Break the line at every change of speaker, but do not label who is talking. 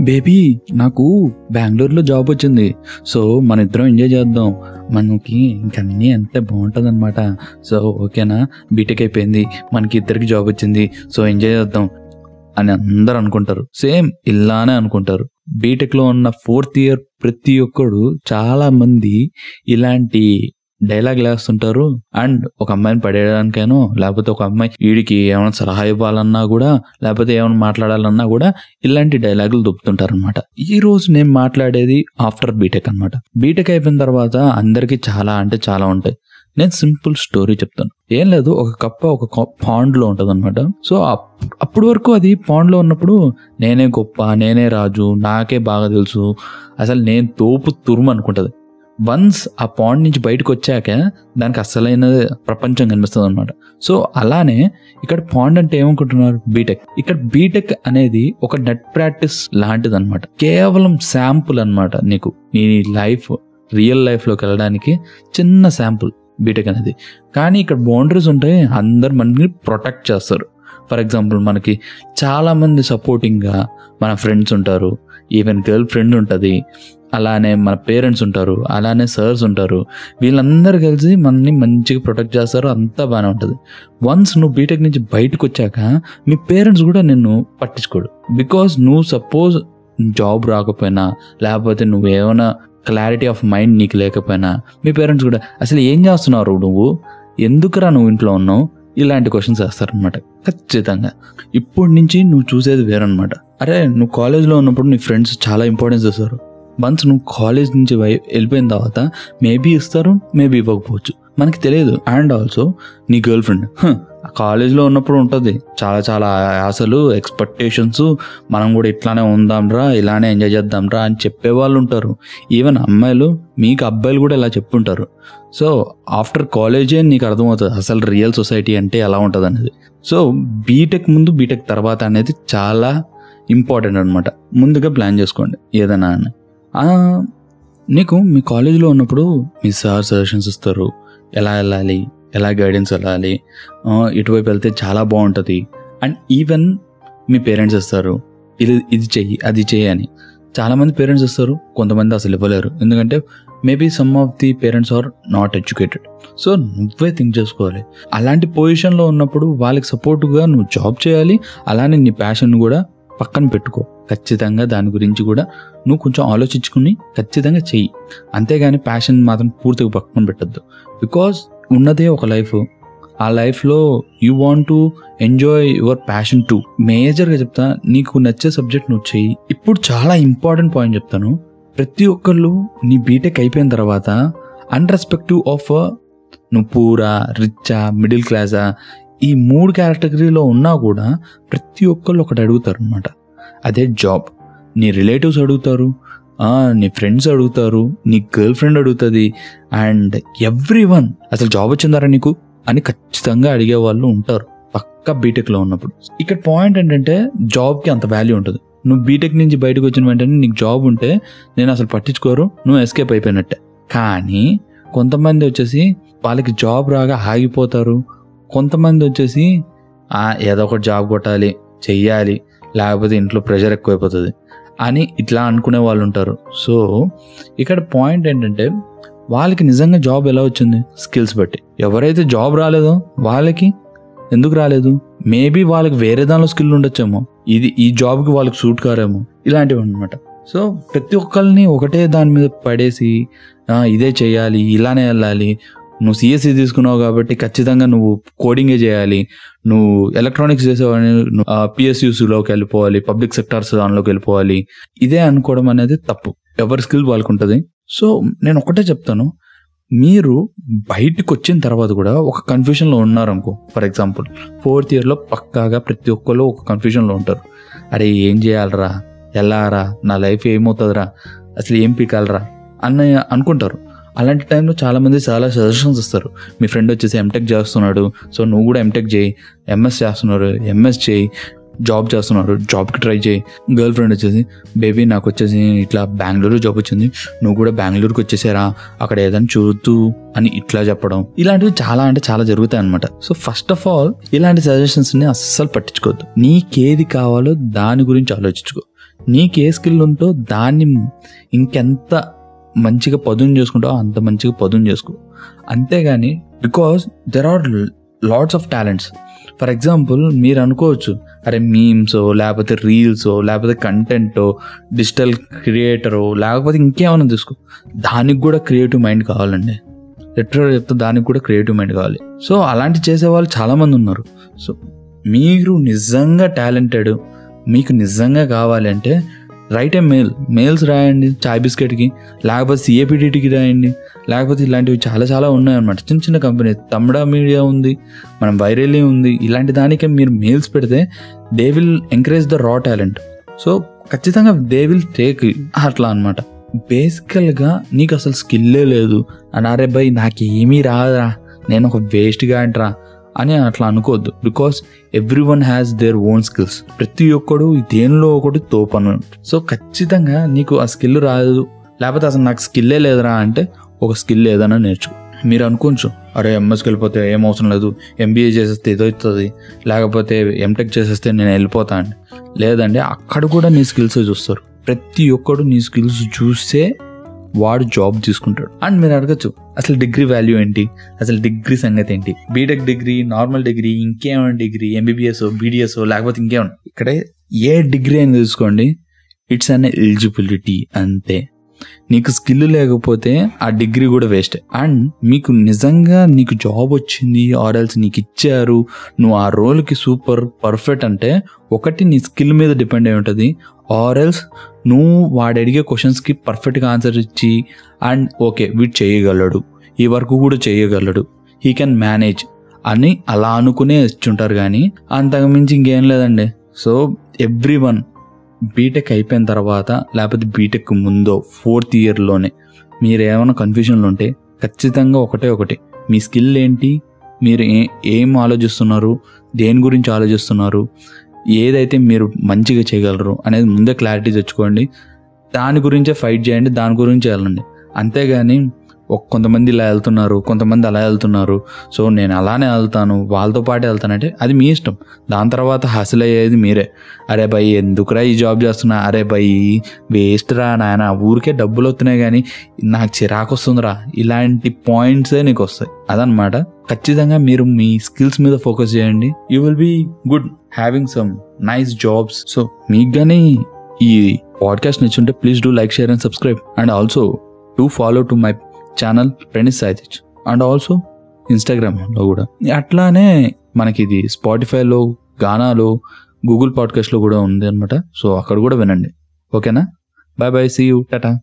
Baby నాకు బెంగళూరులో job వచ్చింది. సో మన ఇద్దరం ఎంజాయ్ చేద్దాం. మనకి ఇంకన్నీ అంతే బాగుంటుంది అనమాట సో ఓకేనా? బీటెక్ అయిపోయింది. మనకి ఇద్దరికి జాబ్ వచ్చింది. సో ఎంజాయ్ చేద్దాం అని అందరు అనుకుంటారు. సేమ్ ఇలానే అనుకుంటారు. బీటెక్లో ఉన్న ఫోర్త్ ఇయర్ ప్రతి ఒక్కడు చాలామంది ఇలాంటి డైలాగ్ లేస్తుంటారు. అండ్ ఒక అమ్మాయిని పడేయడానికైనా లేకపోతే ఒక అమ్మాయి వీడికి ఏమైనా సలహా ఇవ్వాలన్నా కూడా లేకపోతే ఏమైనా మాట్లాడాలన్నా కూడా ఇలాంటి డైలాగులు దొప్పుతుంటారు అనమాట ఈ రోజు నేను మాట్లాడేది ఆఫ్టర్ బీటెక్ అన్నమాట. బీటెక్ అయిపోయిన తర్వాత అందరికీ చాలా అంటే చాలా ఉంటాయి. నేను సింపుల్ స్టోరీ చెప్తాను. ఏం లేదు ఒక కప్ప ఒక పాండ్లో ఉంటది అనమాట సో అప్- అప్పటి వరకు అది పాండ్లో ఉన్నప్పుడు నేనే గొప్ప నేనే రాజు నాకే బాగా తెలుసు. అసలు నేను తోపు తురుము అనుకుంటది. వన్స్ ఆ పాండ్ నుంచి బయటకు వచ్చాక దానికి అసలైన ప్రపంచం కనిపిస్తుంది అనమాట సో అలానే ఇక్కడ పాండ్ అంటే ఏమనుకుంటున్నారు? బీటెక్ ఇక్కడ బీటెక్ అనేది ఒక నెట్ ప్రాక్టీస్ లాంటిది అనమాట కేవలం శాంపుల్ అన్నమాట నీకు. నీ లైఫ్ రియల్ లైఫ్లోకి వెళ్ళడానికి చిన్న శాంపుల్ బీటెక్ అనేది. కానీ ఇక్కడ బౌండరీస్ ఉంటాయి. అందరు మనల్ని ప్రొటెక్ట్ చేస్తారు. ఫర్ ఎగ్జాంపుల్ మనకి చాలామంది సపోర్టింగ్గా మన ఫ్రెండ్స్ ఉంటారు. ఈవెన్ గర్ల్ ఫ్రెండ్ ఉంటుంది. అలానే మన పేరెంట్స్ ఉంటారు. అలానే సర్స్ ఉంటారు. వీళ్ళందరూ కలిసి మనల్ని మంచిగా ప్రొటెక్ట్ చేస్తారు. అంతా బాగానే ఉంటుంది. వన్స్ నువ్వు బీటెక్ నుంచి బయటకు వచ్చాక మీ పేరెంట్స్ కూడా నిన్ను పట్టించుకోడు. బికాజ్ నువ్వు సపోజ్ జాబ్ రాకపోయినా లేకపోతే నువ్వు ఏమైనా క్లారిటీ ఆఫ్ మైండ్ నీకు లేకపోయినా మీ పేరెంట్స్ కూడా అసలు ఏం చేస్తున్నారు నువ్వు? ఎందుకురా నువ్వు ఇంట్లో ఉన్నావు? ఇలాంటి క్వశ్చన్స్ వేస్తారనమాట ఖచ్చితంగా. ఇప్పటి నుంచి నువ్వు చూసేది వేరనమాట అరే నువ్వు కాలేజ్లో ఉన్నప్పుడు నీ ఫ్రెండ్స్ చాలా ఇంపార్టెన్స్ ఇస్తారు వన్స్ నువ్వు కాలేజ్ నుంచి వెళ్ళిపోయిన తర్వాత మేబీ ఇస్తారు మేబీ ఇవ్వకపోవచ్చు. మనకి తెలియదు. అండ్ ఆల్సో నీ గర్ల్ ఫ్రెండ్ కాలేజ్లో ఉన్నప్పుడు ఉంటుంది. చాలా చాలా ఆశలు ఎక్స్పెక్టేషన్స్ మనం కూడా ఇట్లానే ఉందాంరా ఇలానే ఎంజాయ్ చేద్దాంరా అని చెప్పే వాళ్ళు ఉంటారు. ఈవెన్ అమ్మాయిలు మీకు అబ్బాయిలు కూడా ఇలా చెప్పుంటారు. సో ఆఫ్టర్ కాలేజే నీకు అర్థమవుతుంది అసలు రియల్ సొసైటీ అంటే ఎలా ఉంటుంది అనేది. సో బీటెక్ ముందు బీటెక్ తర్వాత అనేది చాలా ఇంపార్టెంట్ అనమాట ముందుగా ప్లాన్ చేసుకోండి ఏదైనా అని. నీకు మీ కాలేజీలో ఉన్నప్పుడు మీ సార్ సజెషన్స్ ఇస్తారు. ఎలా వెళ్ళాలి? ఎలా గైడెన్స్ వెళ్ళాలి? ఇటువైపు వెళ్తే చాలా బాగుంటుంది. అండ్ ఈవెన్ మీ పేరెంట్స్ ఇస్తారు ఇది ఇది చెయ్యి అది చెయ్యి అని. చాలామంది పేరెంట్స్ ఇస్తారు కొంతమంది అసలు ఇవ్వలేరు. ఎందుకంటే maybe some of the parents are not educated so నువ్వే థింక్ చేసుకోవాలి. అలాంటి పొజిషన్లో ఉన్నప్పుడు వాళ్ళకి సపోర్ట్గా నువ్వు జాబ్ చేయాలి. అలానే నీ ప్యాషన్ కూడా పక్కన పెట్టుకో. ఖచ్చితంగా దాని గురించి కూడా నువ్వు కొంచెం ఆలోచించుకుని ఖచ్చితంగా చెయ్యి. అంతేగాని ప్యాషన్ మాత్రం పూర్తిగా పక్కన పెట్టద్దు. బికాజ్ ఉన్నదే ఒక లైఫ్. ఆ లైఫ్లో you want to enjoy your passion too. మేజర్గా చెప్తా నీకు నచ్చే సబ్జెక్ట్ నువ్వు చెయ్యి. ఇప్పుడు చాలా ఇంపార్టెంట్ పాయింట్ చెప్తాను. ప్రతి ఒక్కళ్ళు నీ బీటెక్ అయిపోయిన తర్వాత అన్రెస్పెక్టివ్ ఆఫ్ నువ్వు పూరా రిచ్చా మిడిల్ క్లాసా ఈ మూడు కేటగిరీలో ఉన్నా కూడా ప్రతి ఒక్కళ్ళు ఒకటి అడుగుతారు అనమాట అదే జాబ్. నీ రిలేటివ్స్ అడుగుతారు నీ ఫ్రెండ్స్ అడుగుతారు నీ గర్ల్ ఫ్రెండ్ అడుగుతుంది అండ్ ఎవ్రీ వన్ అసలు జాబ్ వచ్చిందారా నీకు? అని ఖచ్చితంగా అడిగే వాళ్ళు ఉంటారు పక్క బీటెక్లో ఉన్నప్పుడు. ఇక్కడ పాయింట్ ఏంటంటే జాబ్కి అంత వాల్యూ ఉంటుంది. నువ్వు బీటెక్ నుంచి బయటకు వచ్చిన వెంటనే నీకు జాబ్ ఉంటే నేను అసలు పట్టించుకోరు నువ్వు ఎస్కేప్ అయిపోయినట్టే. కానీ కొంతమంది వచ్చేసి వాళ్ళకి జాబ్ రాగా ఆగిపోతారు కొంతమంది వచ్చేసి ఏదో ఒకటి జాబ్ కొట్టాలి చెయ్యాలి లేకపోతే ఇంట్లో ప్రెషర్ ఎక్కువైపోతుంది. అని ఇట్లా అనుకునే వాళ్ళు ఉంటారు. సో ఇక్కడ పాయింట్ ఏంటంటే వాళ్ళకి నిజంగా జాబ్ ఎలా వచ్చింది? స్కిల్స్ బట్టి. ఎవరైతే జాబ్ రాలేదో వాళ్ళకి ఎందుకు రాలేదు? మేబీ వాళ్ళకి వేరే దానిలో స్కిల్ ఉండొచ్చేమో. ఇది ఈ జాబ్కి వాళ్ళకి సూట్ కారేమో. ఇలాంటివి అనమాట సో ప్రతి ఒక్కరిని ఒకటే దాని మీద పడేసి ఇదే చేయాలి ఇలానే వెళ్ళాలి నువ్వు సిఎస్సి తీసుకున్నావు కాబట్టి ఖచ్చితంగా నువ్వు కోడింగే చేయాలి. నువ్వు ఎలక్ట్రానిక్స్ చేసేవాడిని పిఎస్యూస్లోకి వెళ్ళిపోవాలి పబ్లిక్ సెక్టార్స్ దానిలోకి వెళ్ళిపోవాలి. ఇదే అనుకోవడం అనేది తప్పు. ఎవరి స్కిల్ వాళ్ళకు ఉంటుంది సో నేను ఒకటే చెప్తాను. మీరు బయటకు వచ్చిన తర్వాత కూడా ఒక కన్ఫ్యూషన్లో ఉన్నారనుకో ఫర్ ఎగ్జాంపుల్ ఫోర్త్ ఇయర్లో పక్కాగా ప్రతి ఒక్కరు ఒక కన్ఫ్యూషన్లో ఉంటారు. అరే ఏం చేయాలరా? ఎలారా నా లైఫ్ ఏమవుతుందిరా? అసలు ఏం పీకాలరా? అన్న అనుకుంటారు. అలాంటి టైంలో చాలామంది చాలా సజెషన్స్ ఇస్తారు. మీ ఫ్రెండ్ వచ్చేసి ఎంటెక్ చేస్తున్నాడు సో నువ్వు కూడా ఎంటెక్ చేయి ఎంఎస్ చేస్తున్నారు ఎంఎస్ చేయి జాబ్ చేస్తున్నారు జాబ్కి ట్రై చేయి. గర్ల్ ఫ్రెండ్ వచ్చేసి బేబీ నాకు వచ్చేసి ఇట్లా బెంగళూరు జాబ్ వచ్చింది నువ్వు కూడా బెంగళూరుకి వచ్చేసారా అక్కడ ఏదైనా చూద్దు అని ఇట్లా చెప్పడం. ఇలాంటివి చాలా అంటే చాలా జరుగుతాయి అనమాట సో ఫస్ట్ ఆఫ్ ఆల్ ఇలాంటి సజెషన్స్ని అస్సలు పట్టించుకోవద్దు. నీకేది కావాలో దాని గురించి ఆలోచించుకో. నీకు ఏ స్కిల్ ఉందో దాన్ని ఇంకెంత మంచిగా పదును చేసుకుంటావు అంత మంచిగా పదును చేసుకో. అంతేగాని because there are lots of talents for example మీరు అనుకోవచ్చు అరే మీమ్స్ లేకపోతే రీల్స్ లేకపోతే కంటెంటో డిజిటల్ క్రియేటరో లేకపోతే ఇంకేమైనా తీసుకో. దానికి కూడా క్రియేటివ్ మైండ్ కావాలండి. లిటరల్ చెప్తే దానికి కూడా క్రియేటివ్ మైండ్ కావాలి. సో అలాంటి చేసే వాళ్ళు చాలామంది ఉన్నారు. సో మీరు నిజంగా టాలెంటెడ్ మీకు నిజంగా కావాలంటే రైట్ ఏ మెయిల్ మెయిల్స్ రాయండి చాయ్ బిస్కెట్కి లేకపోతే సిఏపిడిటికి రాయండి. లేకపోతే ఇలాంటివి చాలా చాలా ఉన్నాయన్నమాట. చిన్న చిన్న కంపెనీ తమిళ మీడియా ఉంది మనం వైరలీ ఉంది. ఇలాంటి దానికే మీరు మెయిల్స్ పెడితే they will encourage the raw talent so ఖచ్చితంగా దే విల్ టేక్ అట్లా అనమాట బేసికల్గా నీకు అసలు స్కిల్లే లేదు. అని అరే నాకు నాకేమీ రాదురా. నేను ఒక వేస్ట్గా అంటరా అని అట్లా అనుకోవద్దు. Because everyone has their own skills ప్రతి ఒక్కడు దేనిలో ఒకటి తోపను. సో ఖచ్చితంగా నీకు ఆ స్కిల్ రాదు. లేకపోతే అసలు నాకు స్కిల్లే లేదురా అంటే ఒక స్కిల్ ఏదైనా నేర్చుకో. మీరు అనుకోవచ్చు అరే ఎంఎస్కి వెళ్ళిపోతే ఏం అవసరం లేదు. ఎంబీఏ చేసేస్తే ఏదో అవుతుంది. లేకపోతే ఎంటెక్ చేసేస్తే నేను వెళ్ళిపోతా అండి లేదండి అక్కడ కూడా నీ స్కిల్స్ చూస్తారు. ప్రతి ఒక్కడు నీ స్కిల్స్ చూస్తే వాడు జాబ్ తీసుకుంటాడు. అండ్ మీరు అడగచ్చు అసలు డిగ్రీ వాల్యూ ఏంటి? అసలు డిగ్రీ సంగతి ఏంటి? బీటెక్ డిగ్రీ నార్మల్ డిగ్రీ ఇంకేమైనా డిగ్రీ ఎంబీబీఎస్ బీడిఎస్ లేకపోతే ఇంకేమైనా? ఇక్కడే ఏ డిగ్రీ అని తీసుకోండి ఇట్స్ అన్ ఎలిజిబిలిటీ అంతే. నీకు స్కిల్ లేకపోతే ఆ డిగ్రీ కూడా వేస్ట్ అండ్ మీకు నిజంగా నీకు జాబ్ వచ్చింది ఆర్ఎల్స్ నీకు ఇచ్చారు నువ్వు ఆ రోల్కి సూపర్ పర్ఫెక్ట్ అంటే ఒకటి నీ స్కిల్ మీద డిపెండ్ అయి ఉంటుంది ఆర్ఎల్స్ నువ్వు వాడు అడిగే క్వశ్చన్స్కి పర్ఫెక్ట్గా ఆన్సర్ ఇచ్చి అండ్ ఓకే వీడు చేయగలడు. ఈ వర్క్ కూడా చేయగలడు. హీ కెన్ మేనేజ్ అని అలా అనుకునే ఇచ్చుంటారు కానీ అంతకుమించి ఇంకేం లేదండి. సో ఎవ్రీ వన్ బీటెక్ అయిపోయిన తర్వాత లేకపోతే బీటెక్ ముందో ఫోర్త్ ఇయర్లోనే మీరు ఏమైనా కన్ఫ్యూజన్లు ఉంటే ఖచ్చితంగా ఒకటే ఒకటి. మీ స్కిల్ ఏంటి? మీరు ఏ ఏం ఆలోచిస్తున్నారు? దేని గురించి ఆలోచిస్తున్నారు? ఏదైతే మీరు మంచిగా చేయగలరు అనేది ముందే క్లారిటీ తెచ్చుకోండి. దాని గురించే ఫైట్ చేయండి దాని గురించి వెళ్ళండి. అంతేగాని కొంతమంది ఇలా వెళ్తున్నారు కొంతమంది అలా వెళ్తున్నారు. సో నేను అలానే వెళ్తాను వాళ్ళతో పాటు వెళ్తానంటే అది మీ ఇష్టం. దాని తర్వాత హసలు అయ్యేది మీరే. అరే భయ్ ఎందుకురా ఈ జాబ్ చేస్తున్నా? అరే భయ్ వేస్ట్ రా నాయన. ఊరికే డబ్బులు వస్తున్నాయి కానీ నాకు చిరాకు వస్తుందిరా. ఇలాంటి పాయింట్సే నీకు వస్తాయి. అదనమాట ఖచ్చితంగా మీరు మీ స్కిల్స్ మీద ఫోకస్ చేయండి. You will be good having some nice jobs. So మీకు కానీ ఈ podcast నచ్చుంటే please do like share and subscribe. And also to follow to my channel Praneeth Saitej and also ఇన్స్టాగ్రామ్లో కూడా. అట్లానే మనకి ఇది స్పాటిఫైలో గానాలో గూగుల్ పాడ్కాస్ట్లో కూడా ఉంది అనమాట సో అక్కడ కూడా వినండి. ఓకేనా bye bye see you tata